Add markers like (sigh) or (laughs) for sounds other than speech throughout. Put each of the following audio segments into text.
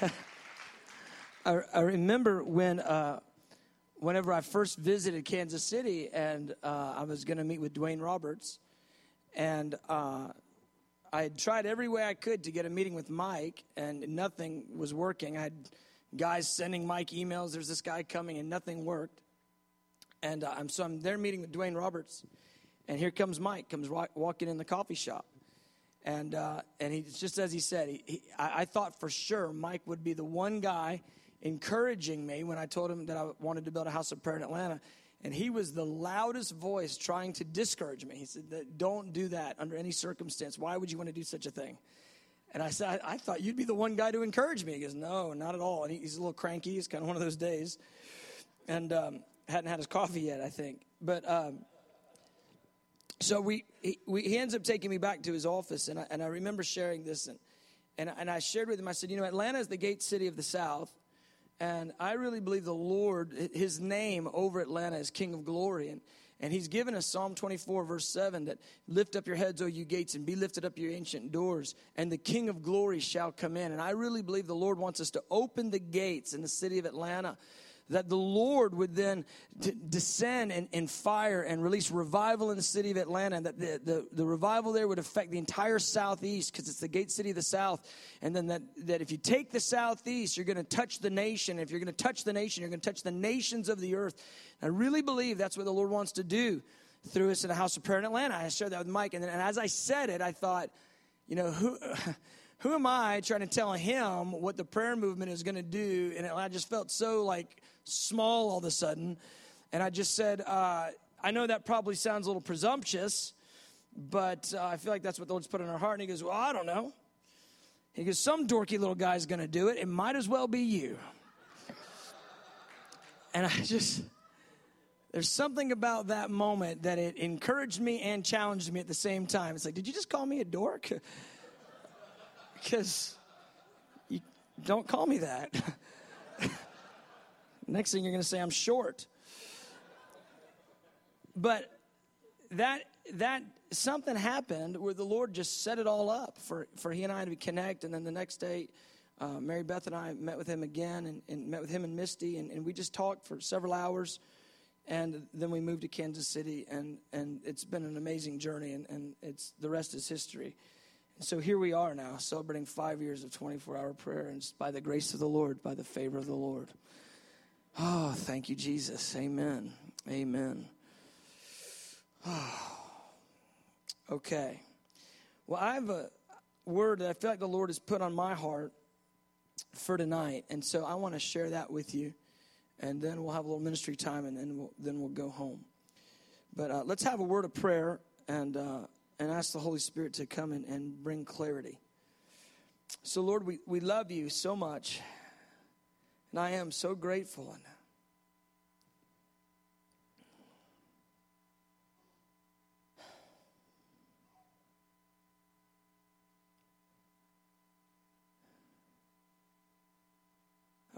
(laughs) I, I remember when, uh, whenever I first visited Kansas City, and uh, I was going to meet with Dwayne Roberts, and uh, I had tried every way I could to get a meeting with Mike, and nothing was working. I had guys sending Mike emails. There's this guy coming, and nothing worked. And uh, I'm so I'm there meeting with Dwayne Roberts, and here comes Mike, comes walking in the coffee shop, and uh, and he just as he said, he, he, I, I thought for sure Mike would be the one guy encouraging me when I told him that I wanted to build a house of prayer in Atlanta. And he was the loudest voice trying to discourage me. He said, Don't do that under any circumstance. Why would you want to do such a thing? And I said, I, I thought you'd be the one guy to encourage me. He goes, No, not at all. And he, he's a little cranky. It's kind of one of those days. And um, hadn't had his coffee yet, I think. But um, so we he, we, he ends up taking me back to his office. And I, and I remember sharing this. And, and, and I shared with him, I said, You know, Atlanta is the gate city of the South. And I really believe the Lord, his name over Atlanta is King of Glory. And, and he's given us Psalm 24, verse 7, that lift up your heads, O you gates, and be lifted up your ancient doors, and the King of Glory shall come in. And I really believe the Lord wants us to open the gates in the city of Atlanta that the Lord would then descend in, in, fire and release revival in the city of Atlanta, and that the, the, the revival there would affect the entire southeast because it's the gate city of the south. And then that, that if you take the southeast, you're going to touch the nation. If you're going to touch the nation, you're going to touch the nations of the earth. And I really believe that's what the Lord wants to do through us in the house of prayer in Atlanta. I shared that with Mike, and, then, and as I said it, I thought, you know, who. (laughs) who am I trying to tell him what the prayer movement is going to do? And I just felt so like small all of a sudden. And I just said, uh, I know that probably sounds a little presumptuous, but uh, I feel like that's what the Lord's put in our heart. And he goes, Well, I don't know. He goes, Some dorky little guy's going to do it. It might as well be you. (laughs) and I just, there's something about that moment that it encouraged me and challenged me at the same time. It's like, Did you just call me a dork? (laughs) Because you don't call me that. (laughs) Next thing you're going to say, I'm short. But that that something happened where the Lord just set it all up for, for he and I to connect. And then the next day, uh, Mary Beth and I met with him again and, and met with him and Misty, and, and, we just talked for several hours. And then we moved to Kansas City, and, and it's been an amazing journey, and, and it's the rest is history. And so here we are now, celebrating five years of 24 hour prayer, and it's by the grace of the Lord, by the favor of the Lord. Oh, thank you, Jesus. Amen. Amen. Oh. Okay. Well, I have a word that I feel like the Lord has put on my heart for tonight, and so I want to share that with you, and then we'll have a little ministry time, and then we'll then we'll go home. But uh, let's have a word of prayer and uh, and ask the Holy Spirit to come in and bring clarity. So, Lord, we, we love you so much. And I am so grateful. And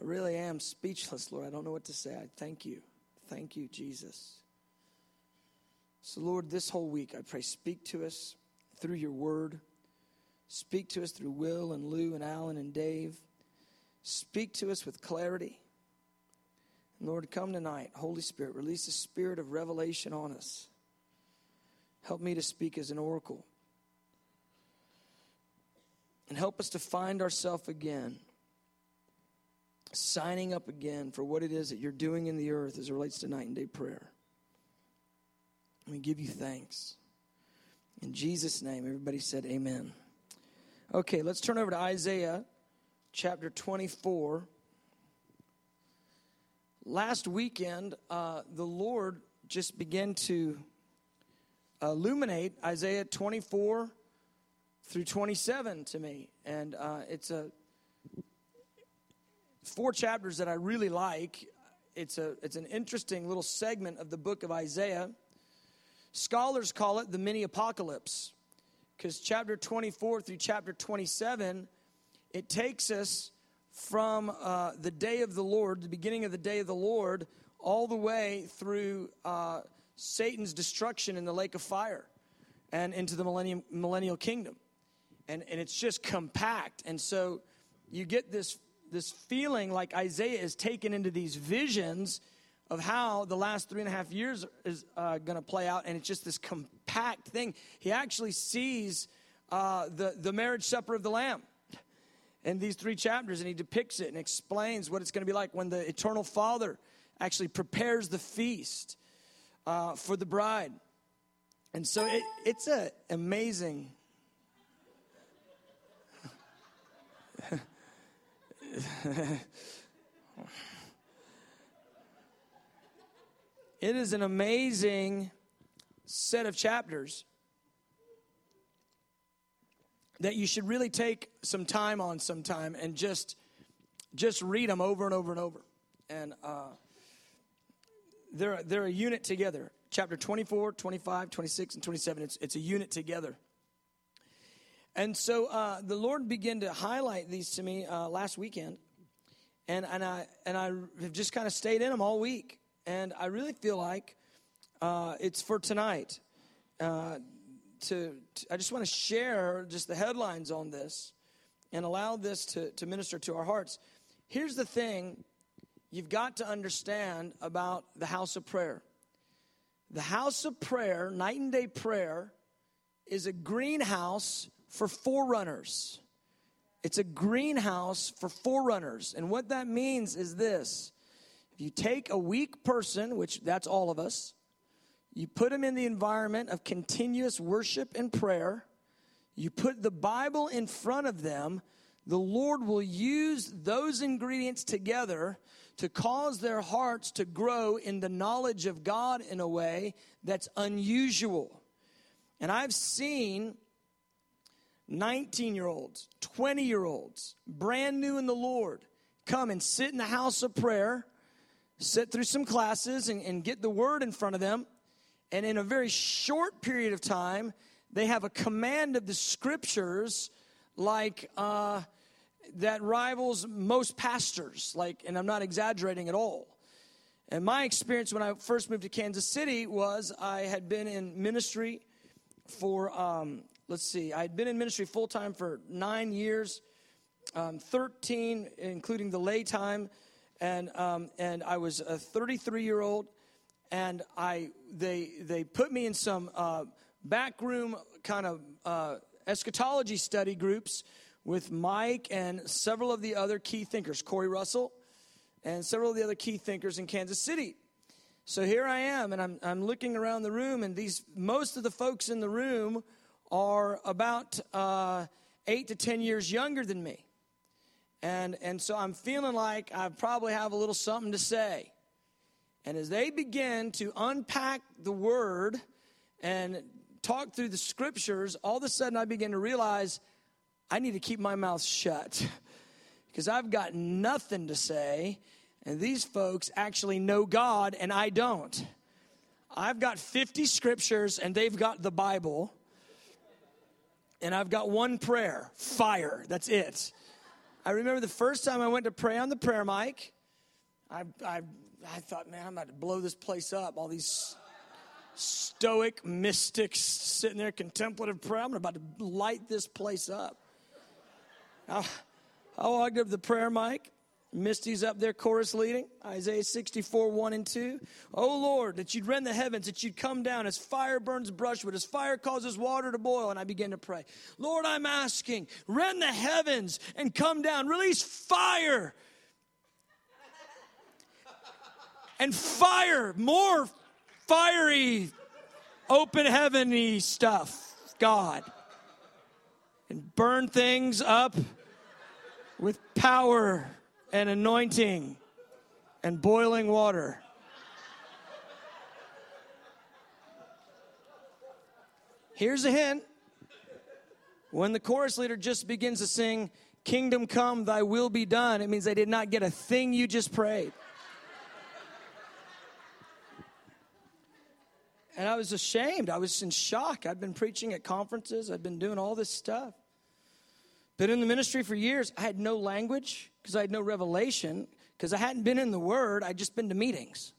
I really am speechless, Lord. I don't know what to say. I thank you. Thank you, Jesus. So, Lord, this whole week, I pray, speak to us through your word. Speak to us through Will and Lou and Alan and Dave. Speak to us with clarity. Lord, come tonight. Holy Spirit, release the spirit of revelation on us. Help me to speak as an oracle. And help us to find ourselves again, signing up again for what it is that you're doing in the earth as it relates to night and day prayer. we give you thanks. In Jesus' name, everybody said amen. Okay, let's turn over to Isaiah chapter 24. Last weekend, uh, the Lord just began to illuminate Isaiah 24 through 27 to me. And uh, it's a four chapters that I really like. It's, a, it's an interesting little segment of the book of Isaiah. Scholars call it the mini apocalypse because chapter 24 through chapter 27 it takes us from uh, the day of the Lord, the beginning of the day of the Lord, all the way through uh, Satan's destruction in the lake of fire and into the millennium, millennial kingdom. And, and it's just compact. And so you get this, this feeling like Isaiah is taken into these visions of how the last three and a half years is uh, going to play out, and it's just this compact thing. He actually sees uh, the, the marriage supper of the Lamb in these three chapters, and he depicts it and explains what it's going to be like when the eternal Father actually prepares the feast uh, for the bride. And so it, it's an amazing. (laughs) it is an amazing set of chapters that you should really take some time on sometime and just just read them over and over and over. And uh, they're, they're a unit together. Chapter 24 25 26 and 27 it's, it's a unit together. And so uh, the lord began to highlight these to me uh, last weekend. And, and i and i have just kind of stayed in them all week. And i really feel like uh, it's for tonight. Uh, to, to I just want to share just the headlines on this and allow this to, to minister to our hearts. Here's the thing you've got to understand about the house of prayer. The house of prayer, night and day prayer, is a greenhouse for forerunners. It's a greenhouse for forerunners. And what that means is this if you take a weak person, which that's all of us, you put them in the environment of continuous worship and prayer. You put the Bible in front of them. The Lord will use those ingredients together to cause their hearts to grow in the knowledge of God in a way that's unusual. And I've seen 19 year olds, 20 year olds, brand new in the Lord, come and sit in the house of prayer, sit through some classes, and, and get the word in front of them and in a very short period of time, they have a command of the scriptures like uh, that rivals most pastors. Like, and I'm not exaggerating at all. And my experience when I first moved to Kansas City was I had been in ministry for, um, let's see, I had been in ministry full time for nine years, um, 13, including the lay time. And, um, and I was a 33 year old and I they they put me in some uh, backroom kind of uh, eschatology study groups with Mike and several of the other key thinkers, Corey Russell, and several of the other key thinkers in Kansas City. So here I am, and I'm I'm looking around the room, and these most of the folks in the room are about uh, eight to ten years younger than me, and and so I'm feeling like I probably have a little something to say. And as they begin to unpack the word and talk through the scriptures, all of a sudden I begin to realize I need to keep my mouth shut (laughs) because I've got nothing to say. And these folks actually know God and I don't. I've got 50 scriptures and they've got the Bible. And I've got one prayer fire. That's it. I remember the first time I went to pray on the prayer mic. I, I I thought, man, I'm about to blow this place up. All these stoic mystics sitting there, contemplative prayer. I'm about to light this place up. I, I walked up the prayer mic. Misty's up there, chorus leading, Isaiah 64, 1 and 2. Oh Lord, that you'd rend the heavens, that you'd come down as fire burns brushwood, as fire causes water to boil. And I began to pray, Lord, I'm asking, rend the heavens and come down, release fire and fire, more fiery, open heaveny stuff, God. And burn things up with power and anointing and boiling water. Here's a hint. When the chorus leader just begins to sing, Kingdom come, thy will be done, it means they did not get a thing you just prayed. And I was ashamed. I was in shock. I'd been preaching at conferences, I'd been doing all this stuff. Been in the ministry for years. I had no language because I had no revelation because I hadn't been in the Word. I'd just been to meetings.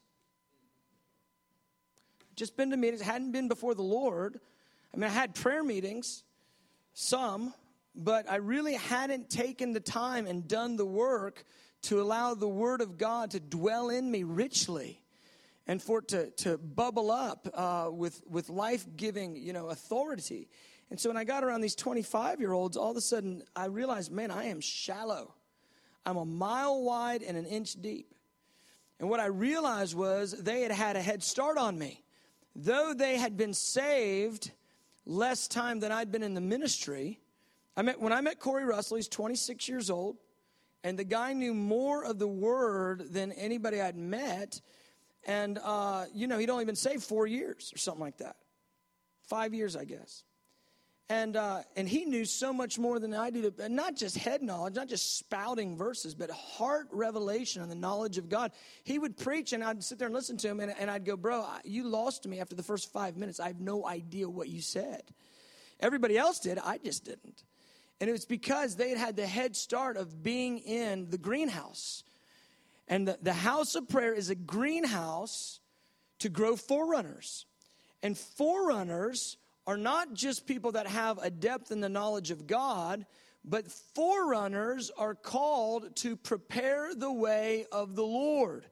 Just been to meetings. Hadn't been before the Lord. I mean, I had prayer meetings, some, but I really hadn't taken the time and done the work to allow the Word of God to dwell in me richly and for it to, to bubble up uh, with, with life giving you know, authority. And so when I got around these 25 year olds, all of a sudden I realized, man, I am shallow. I'm a mile wide and an inch deep. And what I realized was they had had a head start on me. Though they had been saved less time than I'd been in the ministry, I met, when I met Corey Russell, he's 26 years old, and the guy knew more of the word than anybody I'd met. And, uh, you know, he'd only been saved four years or something like that. Five years, I guess. And, uh, and he knew so much more than I did, not just head knowledge, not just spouting verses, but heart revelation and the knowledge of God. He would preach, and I'd sit there and listen to him, and, and I'd go, Bro, you lost me after the first five minutes. I have no idea what you said. Everybody else did, I just didn't. And it was because they had had the head start of being in the greenhouse. And the, the house of prayer is a greenhouse to grow forerunners. And forerunners are not just people that have a depth in the knowledge of God, but forerunners are called to prepare the way of the Lord.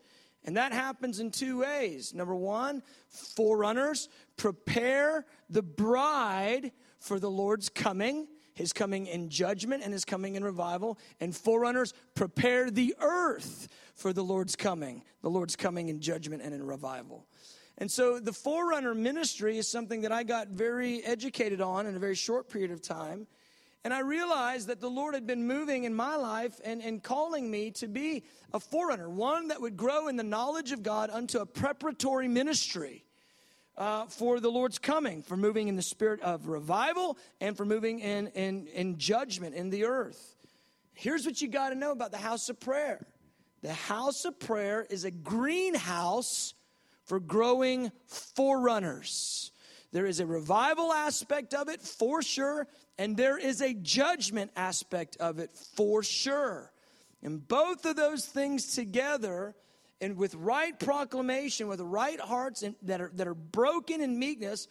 And that happens in two ways. Number one, forerunners prepare the bride for the Lord's coming, his coming in judgment and his coming in revival. And forerunners prepare the earth for the Lord's coming, the Lord's coming in judgment and in revival. And so the forerunner ministry is something that I got very educated on in a very short period of time. And I realized that the Lord had been moving in my life and, and calling me to be a forerunner, one that would grow in the knowledge of God unto a preparatory ministry uh, for the Lord's coming, for moving in the spirit of revival and for moving in, in, in judgment in the earth. Here's what you got to know about the house of prayer the house of prayer is a greenhouse for growing forerunners. There is a revival aspect of it for sure, and there is a judgment aspect of it for sure. And both of those things together, and with right proclamation, with right hearts that, are, that are broken in meekness,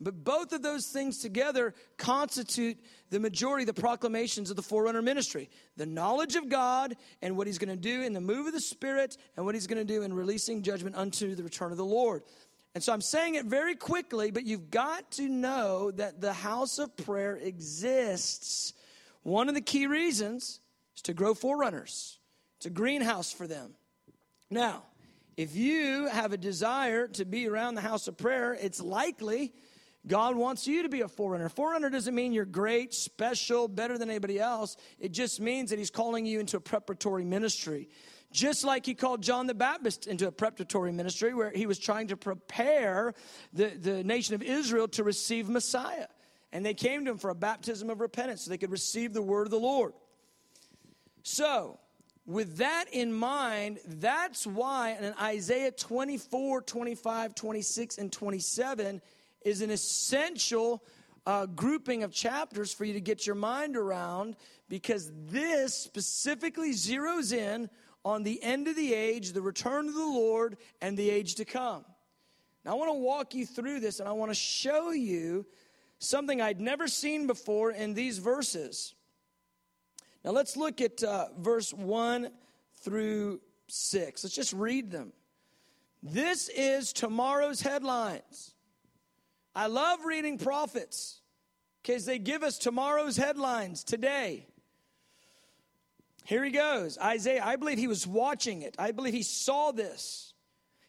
but both of those things together constitute the majority of the proclamations of the forerunner ministry the knowledge of God and what he's going to do in the move of the Spirit and what he's going to do in releasing judgment unto the return of the Lord. And so I'm saying it very quickly, but you've got to know that the house of prayer exists. One of the key reasons is to grow forerunners, it's a greenhouse for them. Now, if you have a desire to be around the house of prayer, it's likely God wants you to be a forerunner. Forerunner doesn't mean you're great, special, better than anybody else. It just means that He's calling you into a preparatory ministry. Just like He called John the Baptist into a preparatory ministry where He was trying to prepare the, the nation of Israel to receive Messiah. And they came to Him for a baptism of repentance so they could receive the word of the Lord. So, with that in mind, that's why in Isaiah 24, 25, 26, and 27, is an essential uh, grouping of chapters for you to get your mind around because this specifically zeroes in on the end of the age, the return of the Lord, and the age to come. Now, I want to walk you through this and I want to show you something I'd never seen before in these verses. Now, let's look at uh, verse 1 through 6. Let's just read them. This is tomorrow's headlines. I love reading prophets because they give us tomorrow's headlines today. Here he goes Isaiah, I believe he was watching it, I believe he saw this.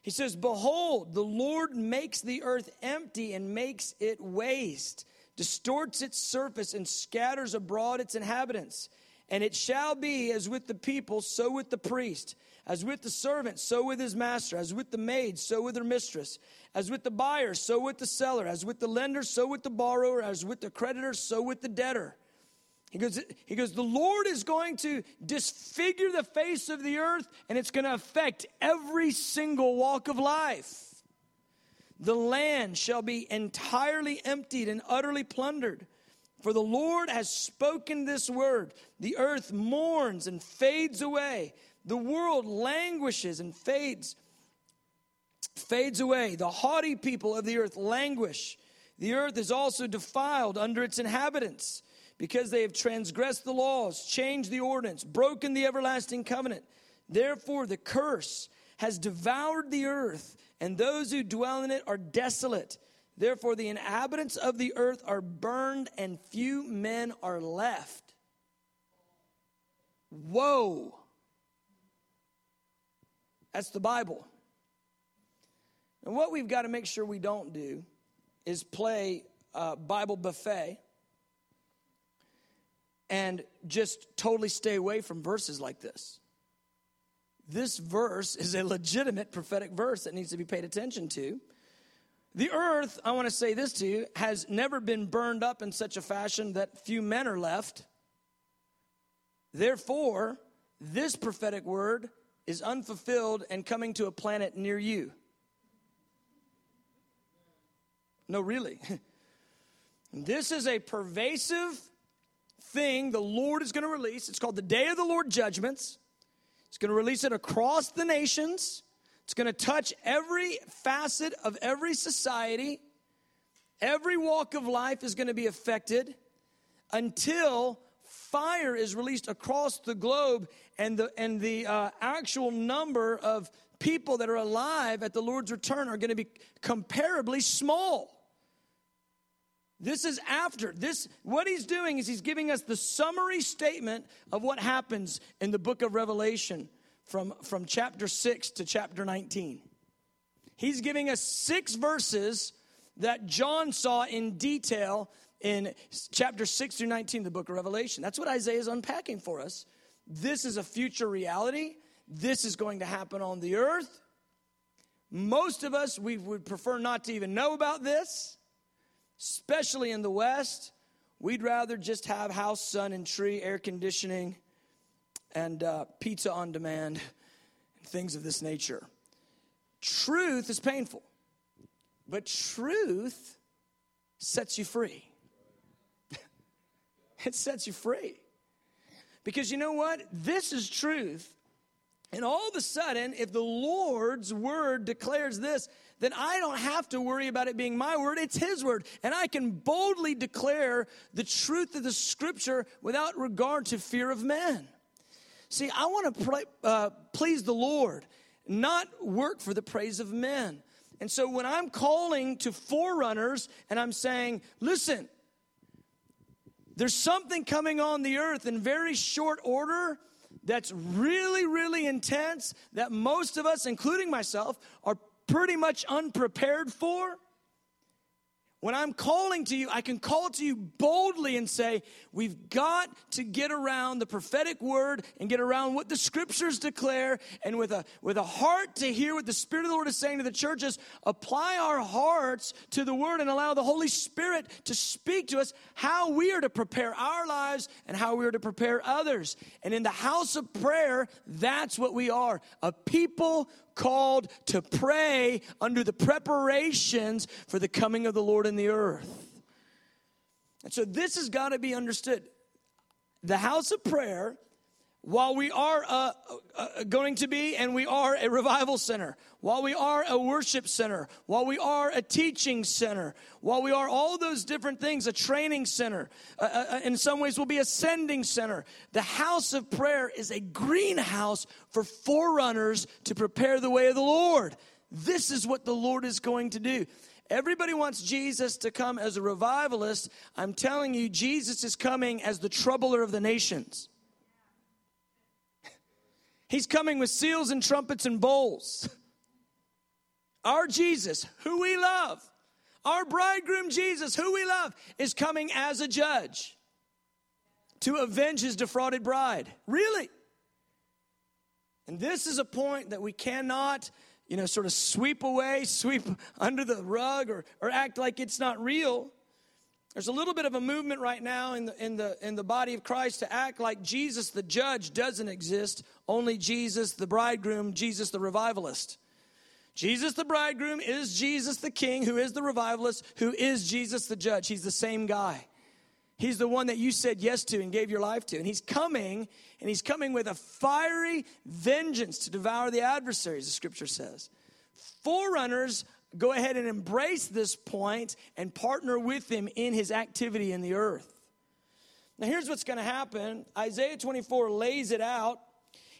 He says, Behold, the Lord makes the earth empty and makes it waste, distorts its surface and scatters abroad its inhabitants. And it shall be as with the people, so with the priest as with the servant, so with his master. As with the maid, so with her mistress. As with the buyer, so with the seller. As with the lender, so with the borrower. As with the creditor, so with the debtor. He goes, he goes, the Lord is going to disfigure the face of the earth, and it's going to affect every single walk of life. The land shall be entirely emptied and utterly plundered. For the Lord has spoken this word. The earth mourns and fades away. The world languishes and fades, fades away. The haughty people of the earth languish. The earth is also defiled under its inhabitants because they have transgressed the laws, changed the ordinance, broken the everlasting covenant. Therefore, the curse has devoured the earth, and those who dwell in it are desolate. Therefore, the inhabitants of the earth are burned, and few men are left. Whoa. That's the Bible. And what we've got to make sure we don't do is play Bible buffet and just totally stay away from verses like this. This verse is a legitimate prophetic verse that needs to be paid attention to. The earth, I want to say this to you, has never been burned up in such a fashion that few men are left. Therefore, this prophetic word is unfulfilled and coming to a planet near you. No, really. (laughs) This is a pervasive thing the Lord is going to release. It's called the Day of the Lord Judgments. He's going to release it across the nations. It's going to touch every facet of every society. Every walk of life is going to be affected until fire is released across the globe and the, and the uh, actual number of people that are alive at the Lord's return are going to be comparably small. This is after. This what he's doing is he's giving us the summary statement of what happens in the book of Revelation from, from chapter 6 to chapter 19. He's giving us six verses that John saw in detail in chapter 6 through 19 the book of Revelation. That's what Isaiah is unpacking for us. This is a future reality. This is going to happen on the earth. Most of us, we would prefer not to even know about this especially in the West, we'd rather just have house, sun, and tree, air conditioning, and uh, pizza on demand, and things of this nature. Truth is painful, but truth sets you free. (laughs) it sets you free. Because you know what? This is truth. And all of a sudden, if the Lord's word declares this, then I don't have to worry about it being my word, it's His word. And I can boldly declare the truth of the scripture without regard to fear of men. See, I want to uh, please the Lord, not work for the praise of men. And so when I'm calling to forerunners and I'm saying, listen, there's something coming on the earth in very short order that's really, really intense that most of us, including myself, are pretty much unprepared for, when I'm calling to you, I can call to you boldly and say, We've got to get around the prophetic word and get around what the scriptures declare. And with a, with a heart to hear what the Spirit of the Lord is saying to the churches, apply our hearts to the word and allow the Holy Spirit to speak to us how we are to prepare our lives and how we are to prepare others. And in the house of prayer, that's what we are a people called to pray under the preparations for the coming of the Lord in the earth. And so this has got to be understood. The house of prayer while we are uh, uh, going to be and we are a revival center, while we are a worship center, while we are a teaching center, while we are all those different things, a training center, uh, uh, uh in some ways we'll be a sending center. The house of prayer is a greenhouse for forerunners to prepare the way of the Lord. This is what the Lord is going to do. Everybody wants Jesus to come as a revivalist. I'm telling you, Jesus is coming as the troubler of the nations. He's coming with seals and trumpets and bowls. Our Jesus, who we love, our bridegroom Jesus, who we love, is coming as a judge to avenge his defrauded bride. Really? And this is a point that we cannot, you know, sort of sweep away, sweep (laughs) under the rug, or, or act like it's not real. There's a little bit of a movement right now in the, in, the, in the body of Christ to act like Jesus the judge doesn't exist, only Jesus the bridegroom, Jesus the revivalist. Jesus the bridegroom is Jesus the king, who is the revivalist, who is Jesus the judge. He's the same guy. He's the one that you said yes to and gave your life to. And he's coming, and he's coming with a fiery vengeance to devour the adversaries, the scripture says. Forerunners go ahead and embrace this point and partner with him in his activity in the earth. Now, here's what's going to happen Isaiah 24 lays it out.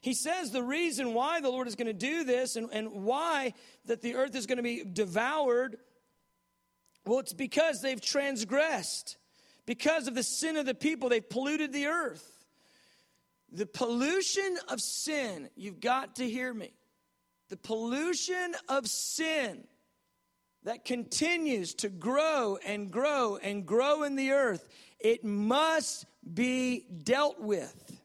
He says the reason why the Lord is going to do this and, and why that the earth is going to be devoured, well, it's because they've transgressed. Because of the sin of the people, they've polluted the earth. The pollution of sin, you've got to hear me. The pollution of sin that continues to grow and grow and grow in the earth, it must be dealt with.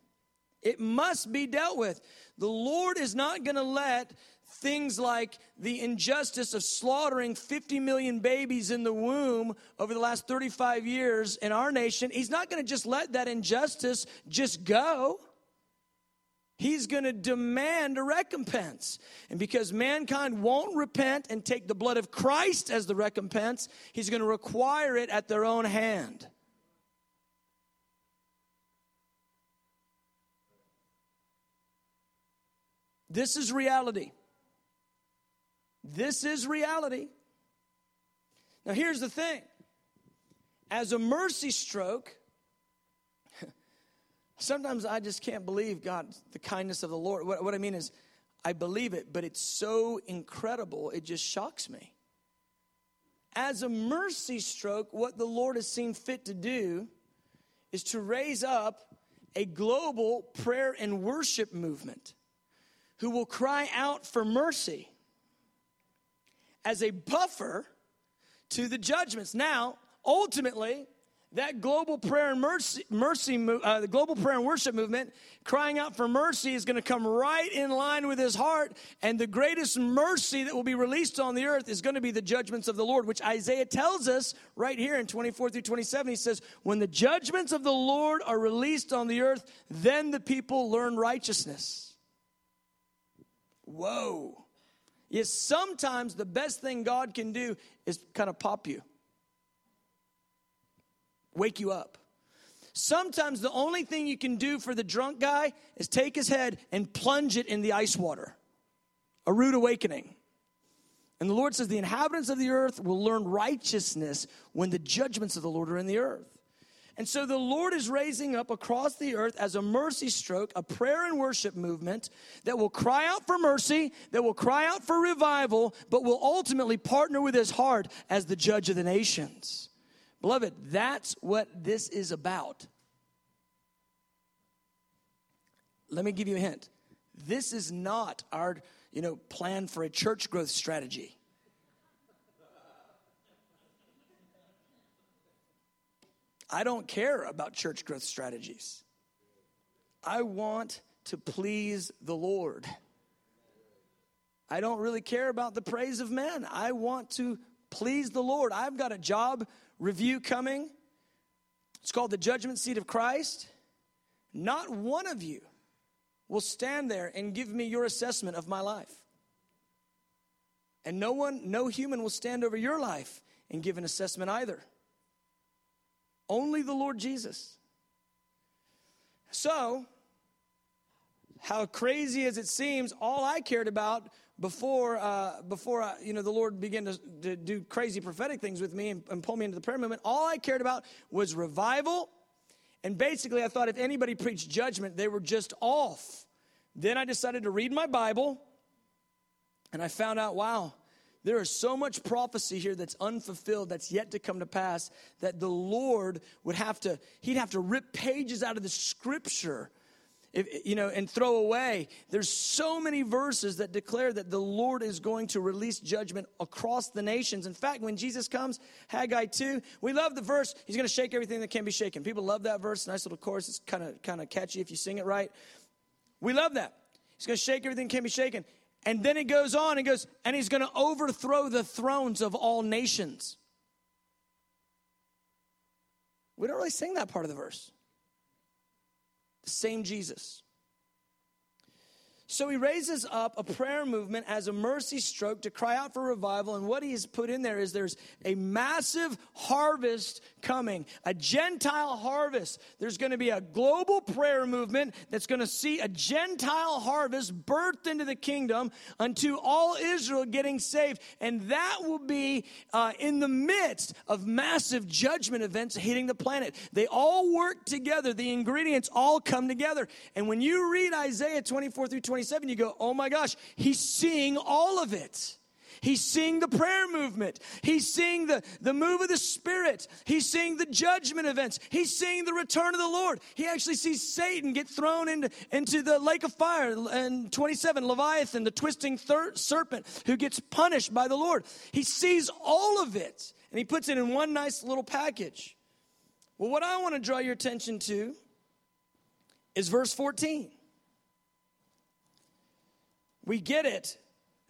It must be dealt with. The Lord is not going to let things like the injustice of slaughtering 50 million babies in the womb over the last 35 years in our nation, He's not going to just let that injustice just go. He's going to demand a recompense. And because mankind won't repent and take the blood of Christ as the recompense, he's going to require it at their own hand. This is reality. This is reality. Now, here's the thing as a mercy stroke, Sometimes I just can't believe God, the kindness of the Lord. What, what I mean is, I believe it, but it's so incredible, it just shocks me. As a mercy stroke, what the Lord has seen fit to do is to raise up a global prayer and worship movement who will cry out for mercy as a buffer to the judgments. Now, ultimately, that global prayer and mercy, mercy uh, the global prayer and worship movement, crying out for mercy, is going to come right in line with his heart. And the greatest mercy that will be released on the earth is going to be the judgments of the Lord, which Isaiah tells us right here in 24 through 27. He says, When the judgments of the Lord are released on the earth, then the people learn righteousness. Whoa. Yes, sometimes the best thing God can do is kind of pop you wake you up. Sometimes the only thing you can do for the drunk guy is take his head and plunge it in the ice water. A rude awakening. And the Lord says, The inhabitants of the earth will learn righteousness when the judgments of the Lord are in the earth. And so the Lord is raising up across the earth as a mercy stroke, a prayer and worship movement that will cry out for mercy, that will cry out for revival, but will ultimately partner with his heart as the judge of the nations. Beloved, that's what this is about. Let me give you a hint. This is not our, you know, plan for a church growth strategy. I don't care about church growth strategies. I want to please the Lord. I don't really care about the praise of men. I want to please the Lord. I've got a job review coming. It's called the Judgment Seat of Christ. Not one of you will stand there and give me your assessment of my life. And no one, no human will stand over your life and give an assessment either. Only the Lord Jesus. So, how crazy as it seems, all I cared about before uh, before I, you know the Lord began to, to, do crazy prophetic things with me and, and pull me into the prayer movement, all I cared about was revival. And basically, I thought if anybody preached judgment, they were just off. Then I decided to read my Bible, and I found out, wow, there is so much prophecy here that's unfulfilled, that's yet to come to pass, that the Lord would have to, he'd have to rip pages out of the scripture if, you know, and throw away. There's so many verses that declare that the Lord is going to release judgment across the nations. In fact, when Jesus comes, Haggai 2, we love the verse, he's going to shake everything that can be shaken. People love that verse. Nice little chorus. It's kind of kind of catchy if you sing it right. We love that. He's going to shake everything that can be shaken. And then it goes on and goes, and he's going to overthrow the thrones of all nations. We don't really sing that part of the verse. The same Jesus. So he raises up a prayer movement as a mercy stroke to cry out for revival. And what he's put in there is there's a massive harvest coming, a Gentile harvest. There's going to be a global prayer movement that's going to see a Gentile harvest birthed into the kingdom unto all Israel getting saved. And that will be uh, in the midst of massive judgment events hitting the planet. They all work together, the ingredients all come together. And when you read Isaiah 24 through 27, you go, oh my gosh, he's seeing all of it. He's seeing the prayer movement. He's seeing the, the move of the Spirit. He's seeing the judgment events. He's seeing the return of the Lord. He actually sees Satan get thrown into, into the lake of fire. And 27, Leviathan, the twisting thir- serpent who gets punished by the Lord. He sees all of it and he puts it in one nice little package. Well, what I want to draw your attention to is verse 14. We get it.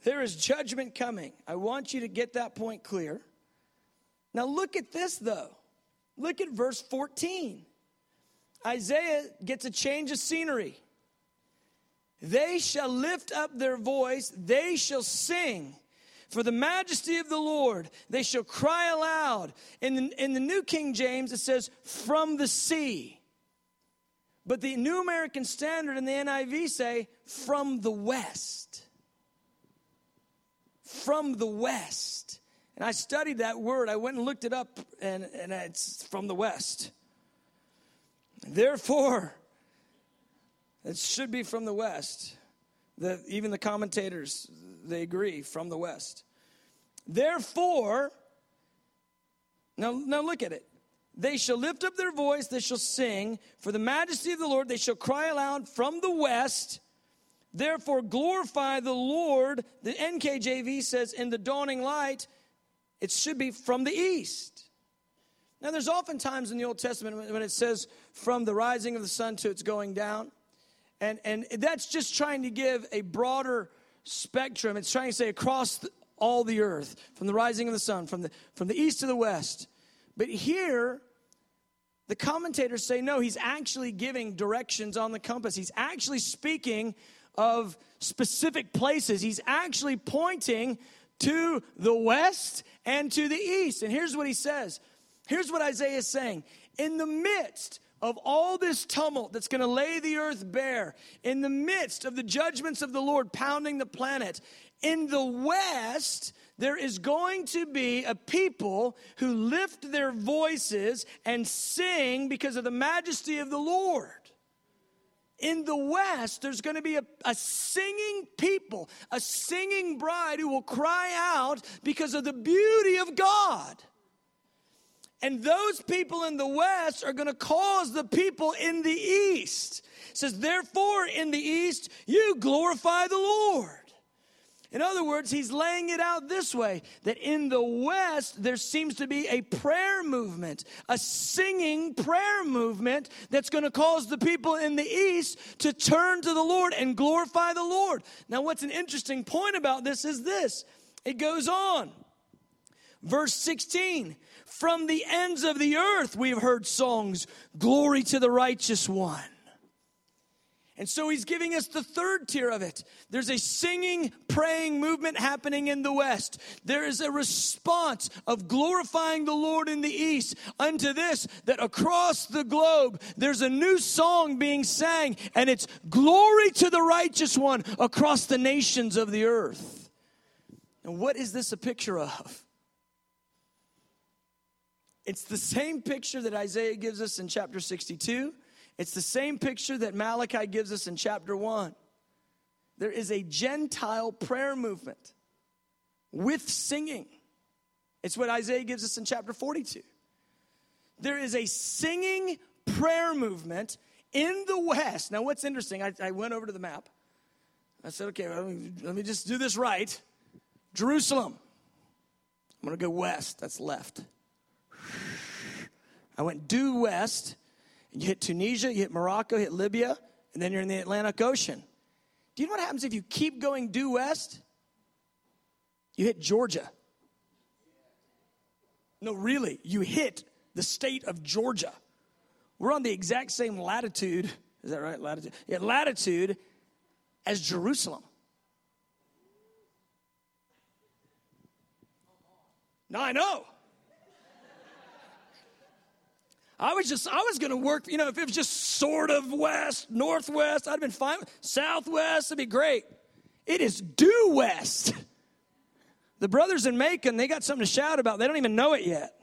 There is judgment coming. I want you to get that point clear. Now, look at this, though. Look at verse 14. Isaiah gets a change of scenery. They shall lift up their voice, they shall sing for the majesty of the Lord. They shall cry aloud. In the, in the New King James, it says, from the sea. But the New American Standard and the NIV say, from the west. From the west. And I studied that word. I went and looked it up, and, and it's from the west. Therefore, it should be from the west. The, even the commentators, they agree, from the west. Therefore, now, now look at it. They shall lift up their voice, they shall sing, for the majesty of the Lord, they shall cry aloud from the west. Therefore, glorify the Lord. The NKJV says, in the dawning light, it should be from the east. Now, there's often times in the Old Testament when it says from the rising of the sun to its going down. And, and that's just trying to give a broader spectrum. It's trying to say across the, all the earth, from the rising of the sun, from the, from the east to the west. But here, the commentators say no, he's actually giving directions on the compass. He's actually speaking of specific places. He's actually pointing to the west and to the east. And here's what he says. Here's what Isaiah is saying. In the midst of all this tumult that's going to lay the earth bare, in the midst of the judgments of the Lord pounding the planet, in the west, there is going to be a people who lift their voices and sing because of the majesty of the Lord. In the West, there's going to be a, a, singing people, a singing bride who will cry out because of the beauty of God. And those people in the West are going to cause the people in the East. It says, therefore, in the East, you glorify the Lord. In other words, he's laying it out this way that in the West, there seems to be a prayer movement, a singing prayer movement that's going to cause the people in the East to turn to the Lord and glorify the Lord. Now, what's an interesting point about this is this it goes on. Verse 16 From the ends of the earth, we have heard songs, Glory to the righteous one. And so he's giving us the third tier of it. There's a singing, praying movement happening in the West. There is a response of glorifying the Lord in the East unto this, that across the globe, there's a new song being sang, and it's glory to the righteous one across the nations of the earth. And what is this a picture of? It's the same picture that Isaiah gives us in chapter 62 it's the same picture that Malachi gives us in chapter 1. There is a Gentile prayer movement with singing. It's what Isaiah gives us in chapter 42. There is a singing prayer movement in the West. Now, what's interesting, I, I went over to the map. I said, okay, me, let me just do this right. Jerusalem. I'm going to go west. That's left. I went due west you hit Tunisia, you hit Morocco, hit Libya, and then you're in the Atlantic Ocean. Do you know what happens if you keep going due west? You hit Georgia. No, really, you hit the state of Georgia. We're on the exact same latitude. Is that right? Latitude. Yeah, latitude as Jerusalem. Now I know. I was just, I was going to work, you know, if it was just sort of west, northwest, I'd have been fine. Southwest, it'd be great. It is due west. The brothers in Macon, they got something to shout about. They don't even know it yet.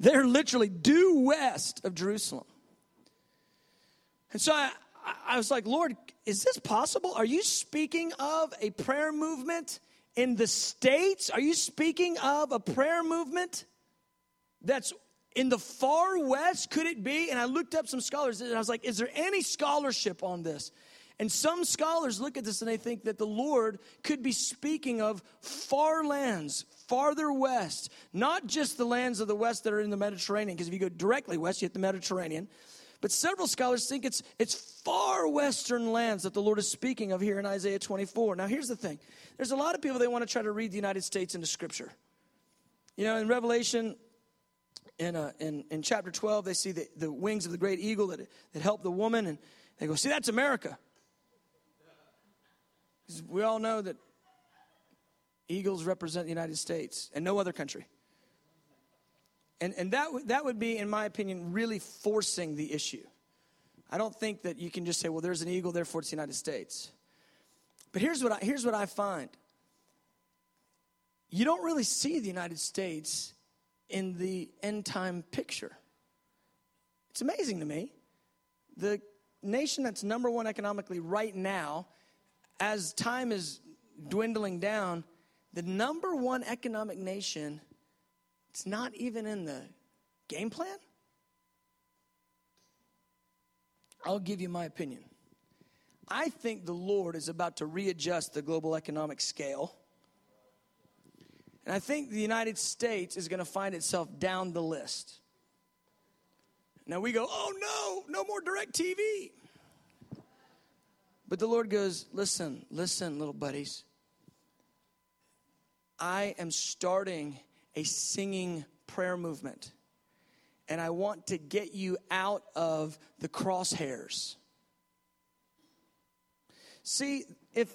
They're literally due west of Jerusalem. And so I, I was like, Lord, is this possible? Are you speaking of a prayer movement in the States? Are you speaking of a prayer movement that's in the far west? Could it be? And I looked up some scholars and I was like, is there any scholarship on this? And some scholars look at this and they think that the Lord could be speaking of far lands, farther west, not just the lands of the west that are in the Mediterranean, because if you go directly west, you hit the Mediterranean. But several scholars think it's, it's far western lands that the Lord is speaking of here in Isaiah 24. Now, here's the thing there's a lot of people, they want to try to read the United States into Scripture. You know, in Revelation, in, uh, in, in chapter 12, they see the, the wings of the great eagle that, that helped the woman, and they go, See, that's America. We all know that eagles represent the United States and no other country. And, and that, w- that would be, in my opinion, really forcing the issue. I don't think that you can just say, well, there's an eagle, therefore it's the United States. But here's what I, here's what I find you don't really see the United States in the end time picture. It's amazing to me. The nation that's number one economically right now as time is dwindling down, the number one economic nation, it's not even in the game plan. I'll give you my opinion. I think the Lord is about to readjust the global economic scale. And I think the United States is going to find itself down the list. Now we go, oh no, no more DirecTV. But the Lord goes, Listen, listen, little buddies. I am starting a singing prayer movement. And I want to get you out of the crosshairs. See, if,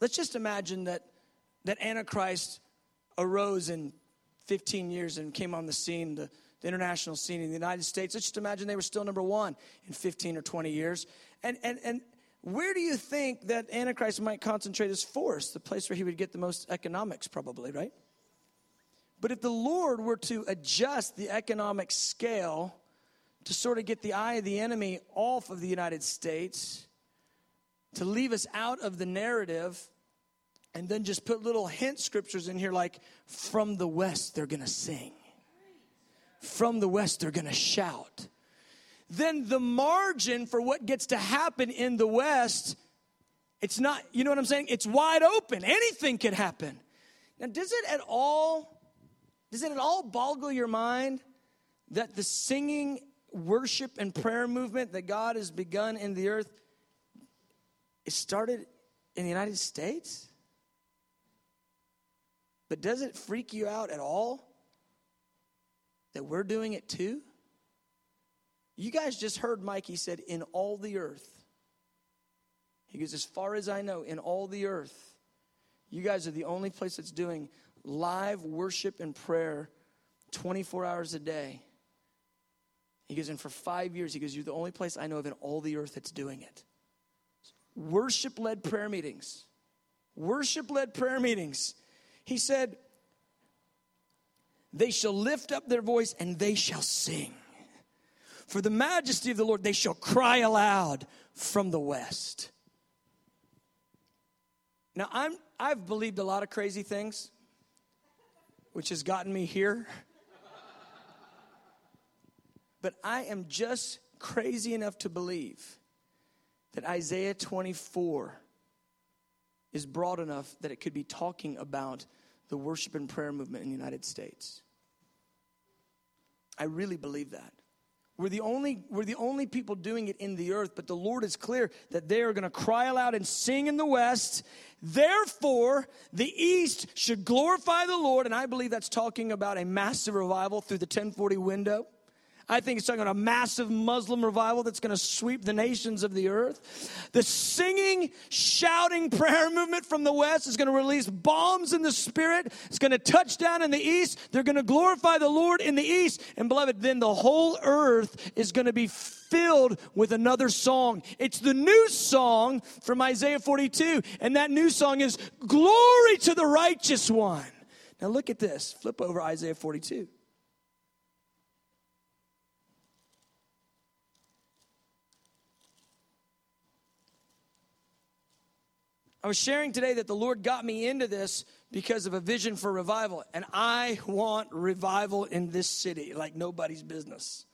let's just imagine that, that Antichrist arose in 15 years and came on the scene, the, the international scene in the United States. Let's just imagine they were still number one in 15 or 20 years. And, and, and where do you think that Antichrist might concentrate his force? The place where he would get the most economics, probably, right? But if the Lord were to adjust the economic scale to sort of get the eye of the enemy off of the United States, to leave us out of the narrative, and then just put little hint scriptures in here like, from the west, they're to sing. From the west, they're to shout then the margin for what gets to happen in the West, it's not, you know what I'm saying? It's wide open. Anything could happen. Now, does it at all, does it at all boggle your mind that the singing, worship, and prayer movement that God has begun in the earth is started in the United States? But does it freak you out at all that we're doing it too? You guys just heard Mike, he said, in all the earth. He goes, as far as I know, in all the earth, you guys are the only place that's doing live worship and prayer 24 hours a day. He goes, and for five years, he goes, you're the only place I know of in all the earth that's doing it. Worship led prayer meetings. Worship led prayer meetings. He said, they shall lift up their voice and they shall sing. For the majesty of the Lord, they shall cry aloud from the west. Now, I'm, I've believed a lot of crazy things, which has gotten me here. But I am just crazy enough to believe that Isaiah 24 is broad enough that it could be talking about the worship and prayer movement in the United States. I really believe that. We're the only we're the only people doing it in the earth, but the Lord is clear that they are going to cry aloud and sing in the west. Therefore, the east should glorify the Lord, and I believe that's talking about a massive revival through the 1040 window. I think it's talking about a massive Muslim revival that's going to sweep the nations of the earth. The singing, shouting prayer movement from the West is going to release bombs in the Spirit. It's going to touch down in the East. They're going to glorify the Lord in the East. And beloved, then the whole earth is going to be filled with another song. It's the new song from Isaiah 42. And that new song is Glory to the Righteous One. Now look at this. Flip over Isaiah 42. I was sharing today that the Lord got me into this because of a vision for revival. And I want revival in this city like nobody's business.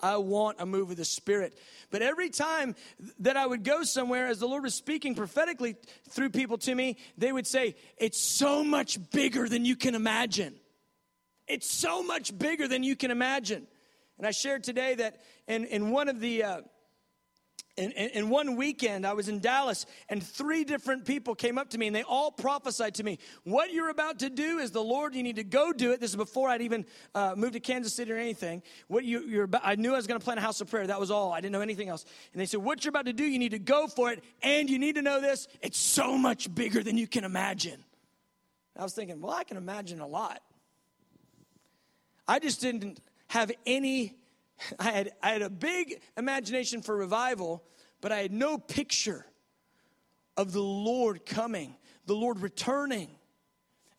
I want a move of the Spirit. But every time that I would go somewhere, as the Lord was speaking prophetically through people to me, they would say, It's so much bigger than you can imagine. It's so much bigger than you can imagine. And I shared today that in, in one of the. Uh, in, in, in, one weekend, I was in Dallas, and three different people came up to me, and they all prophesied to me, What you're about to do is the Lord, you need to go do it. This is before I'd even uh, moved to Kansas City or anything. What you, you're about, I knew I was going to plant a house of prayer. That was all. I didn't know anything else. And they said, What you're about to do, you need to go for it, and you need to know this it's so much bigger than you can imagine. I was thinking, Well, I can imagine a lot. I just didn't have any (laughs) I had, I had a big imagination for revival, but I had no picture of the Lord coming, the Lord returning,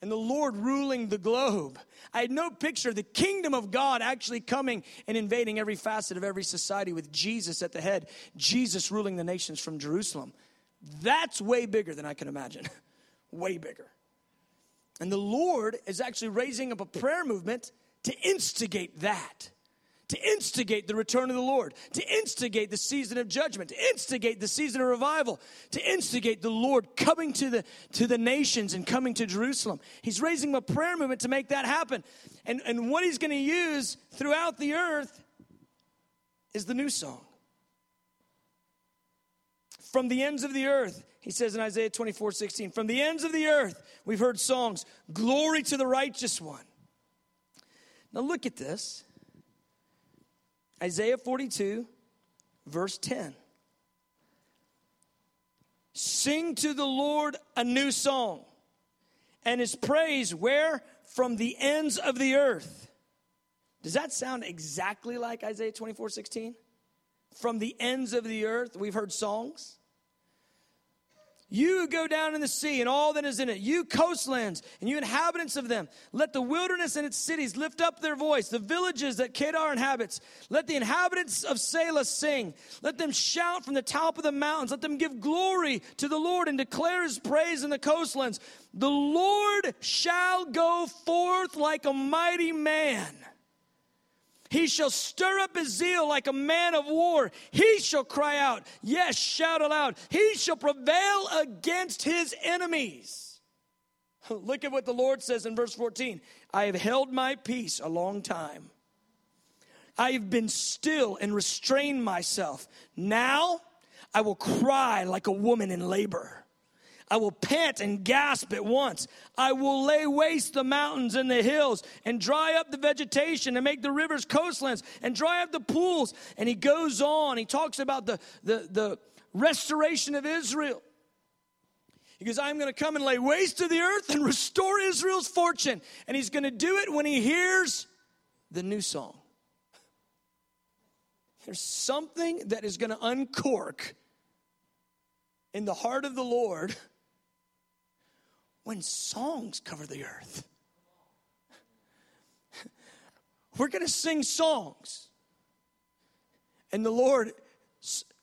and the Lord ruling the globe. I had no picture of the kingdom of God actually coming and invading every facet of every society with Jesus at the head, Jesus ruling the nations from Jerusalem. That's way bigger than I can imagine. (laughs) way bigger. And the Lord is actually raising up a prayer movement to instigate that to instigate the return of the Lord, to instigate the season of judgment, to instigate the season of revival, to instigate the Lord coming to the, to the nations and coming to Jerusalem. He's raising a prayer movement to make that happen. And, and what he's going to use throughout the earth is the new song. From the ends of the earth, he says in Isaiah 24 16, from the ends of the earth, we've heard songs, Glory to the righteous one. Now look at this. Isaiah 42, verse 10. Sing to the Lord a new song, and his praise where? From the ends of the earth. Does that sound exactly like Isaiah 24, 16? From the ends of the earth, we've heard songs. You go down in the sea and all that is in it, you coastlands and you inhabitants of them. Let the wilderness and its cities lift up their voice, the villages that Kedar inhabits. Let the inhabitants of Sela sing. Let them shout from the top of the mountains. Let them give glory to the Lord and declare his praise in the coastlands. The Lord shall go forth like a mighty man. He shall stir up his zeal like a man of war. He shall cry out, yes, shout aloud. He shall prevail against his enemies. (laughs) Look at what the Lord says in verse 14 I have held my peace a long time. I have been still and restrained myself. Now I will cry like a woman in labor. I will pant and gasp at once. I will lay waste the mountains and the hills and dry up the vegetation and make the rivers coastlands and dry up the pools. And he goes on. He talks about the, the, the restoration of Israel. He goes, I'm going to come and lay waste to the earth and (laughs) restore Israel's fortune. And he's going to do it when he hears the new song. There's something that is going to uncork in the heart of the Lord when songs cover the earth. We're going to sing songs. And the Lord,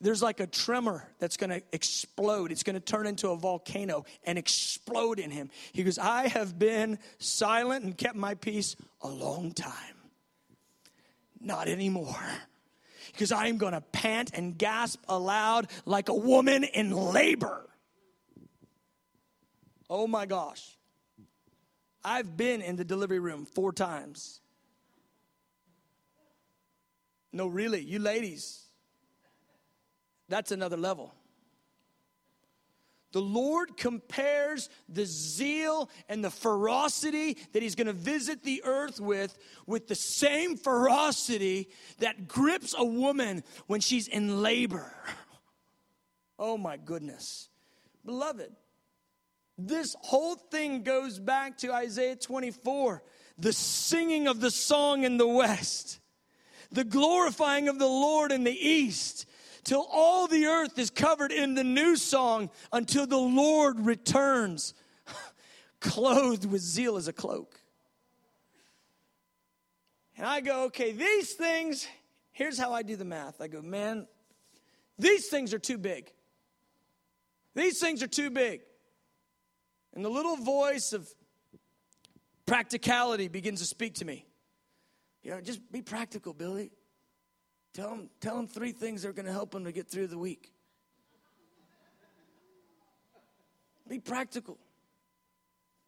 there's like a tremor that's going to explode. It's going to turn into a volcano and explode in him. He goes, I have been silent and kept my peace a long time. Not anymore. Because I am going to pant and gasp aloud like a woman in labor. Oh my gosh. I've been in the delivery room four times. No, really, you ladies, that's another level. The Lord compares the zeal and the ferocity that He's going to visit the earth with, with the same ferocity that grips a woman when she's in labor. (laughs) Oh my goodness. Beloved, this whole thing goes back to Isaiah 24, the singing of the song in the west, the glorifying of the Lord in the east till all the earth is covered in the new song until the Lord returns, (laughs) clothed with zeal as a cloak. And I go, okay, these things, here's how I do the math. I go, man, these things are too big. These things are too big. And the little voice of practicality begins to speak to me. You know, just be practical, Billy. Tell them, tell them three things that are going to help them to get through the week. Be practical.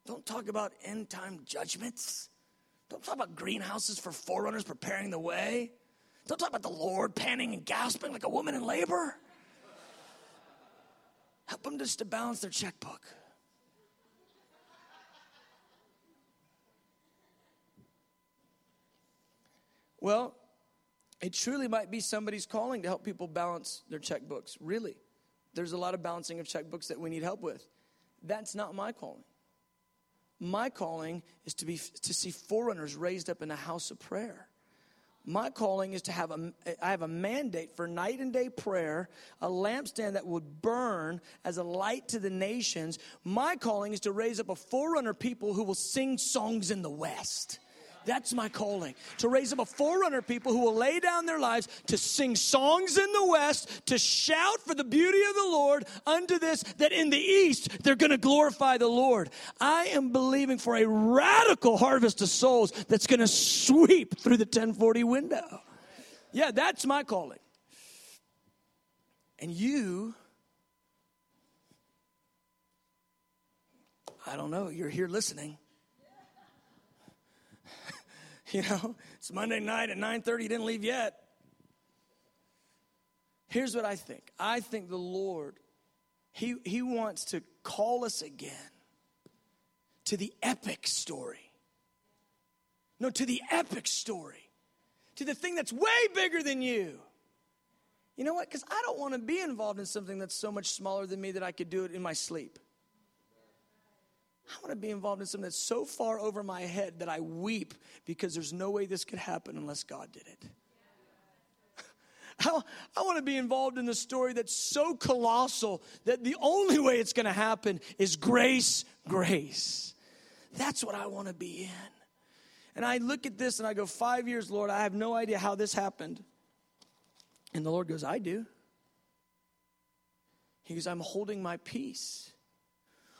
Don't talk about end time judgments. Don't talk about greenhouses for forerunners preparing the way. Don't talk about the Lord panting and gasping like a woman in labor. Help them just to balance their checkbook. Well, it truly might be somebody's calling to help people balance their checkbooks. Really. There's a lot of balancing of checkbooks that we need help with. That's not my calling. My calling is to be to see forerunners raised up in a house of prayer. My calling is to have a I have a mandate for night and day prayer, a lampstand that would burn as a light to the nations. My calling is to raise up a forerunner people who will sing songs in the West. That's my calling to raise up a forerunner people who will lay down their lives to sing songs in the West, to shout for the beauty of the Lord unto this, that in the East they're going to glorify the Lord. I am believing for a radical harvest of souls that's going to sweep through the 1040 window. Yeah, that's my calling. And you, I don't know, you're here listening. (laughs) You know, it's Monday night at 9:30, you didn't leave yet. Here's what I think. I think the Lord he he wants to call us again to the epic story. No, to the epic story. To the thing that's way bigger than you. You know what? Cuz I don't want to be involved in something that's so much smaller than me that I could do it in my sleep. I want to be involved in something that's so far over my head that I weep because there's no way this could happen unless God did it. (laughs) I, I want to be involved in a story that's so colossal that the only way it's going to happen is grace, grace. That's what I want to be in. And I look at this and I go, Five years, Lord, I have no idea how this happened. And the Lord goes, I do. He goes, I'm holding my peace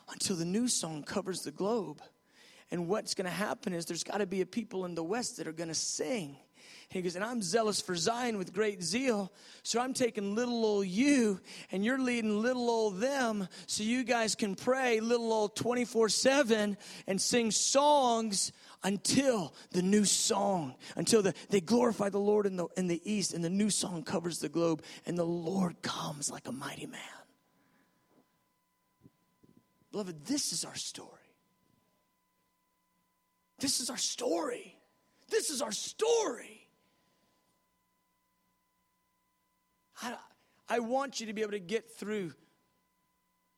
until the new song covers the globe. And what's going to happen is there's got to be a people in the West that are going to sing. He goes, and I'm zealous for Zion with great zeal. So I'm taking little old you and you're leading little old them so you guys can pray little old 24 7 and sing songs until the new song, until the, they glorify the Lord in the, in the east and the new song covers the globe and the Lord comes like a mighty man. Beloved, this is our story. This is our story. This is our story. I, I want you to be able to get through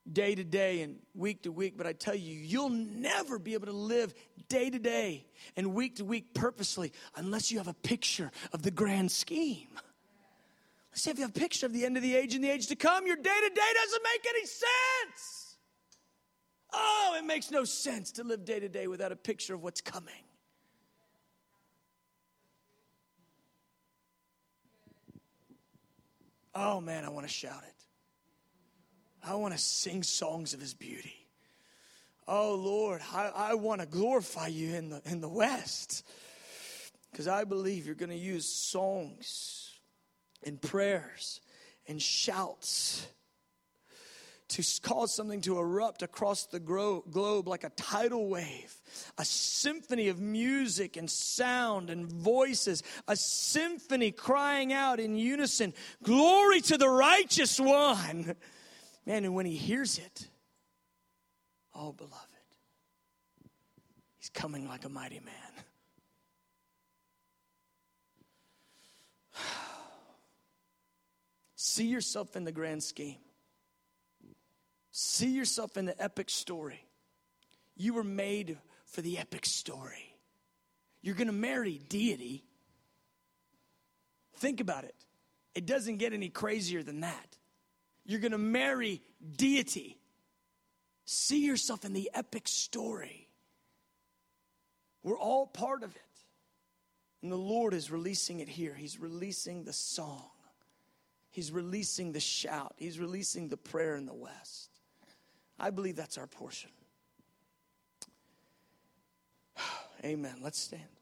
day to day and week to week, but I tell you, you'll never be able to live day to day and week to week purposely unless you have a picture of the grand scheme. Let's say if you have a picture of the end of the age and the age to come, your day to day doesn't make any sense. Oh, it makes no sense to live day to day without a picture of what's coming. Oh man, I want to shout it. I want to sing songs of his beauty. Oh Lord, I, I want to glorify you in the, in the West. Because I believe you're going to use songs and prayers and shouts to cause something to erupt across the globe like a tidal wave, a symphony of music and sound and voices, a symphony crying out in unison, Glory to the righteous one. Man, and when he hears it, Oh, beloved, he's coming like a mighty man. (sighs) See yourself in the grand scheme. See yourself in the epic story. You were made for the epic story. You're going to marry deity. Think about it. It doesn't get any crazier than that. You're going to marry deity. See yourself in the epic story. We're all part of it. And the Lord is releasing it here. He's releasing the song, He's releasing the shout, He's releasing the prayer in the West. I believe that's our portion. (sighs) Amen. Let's stand.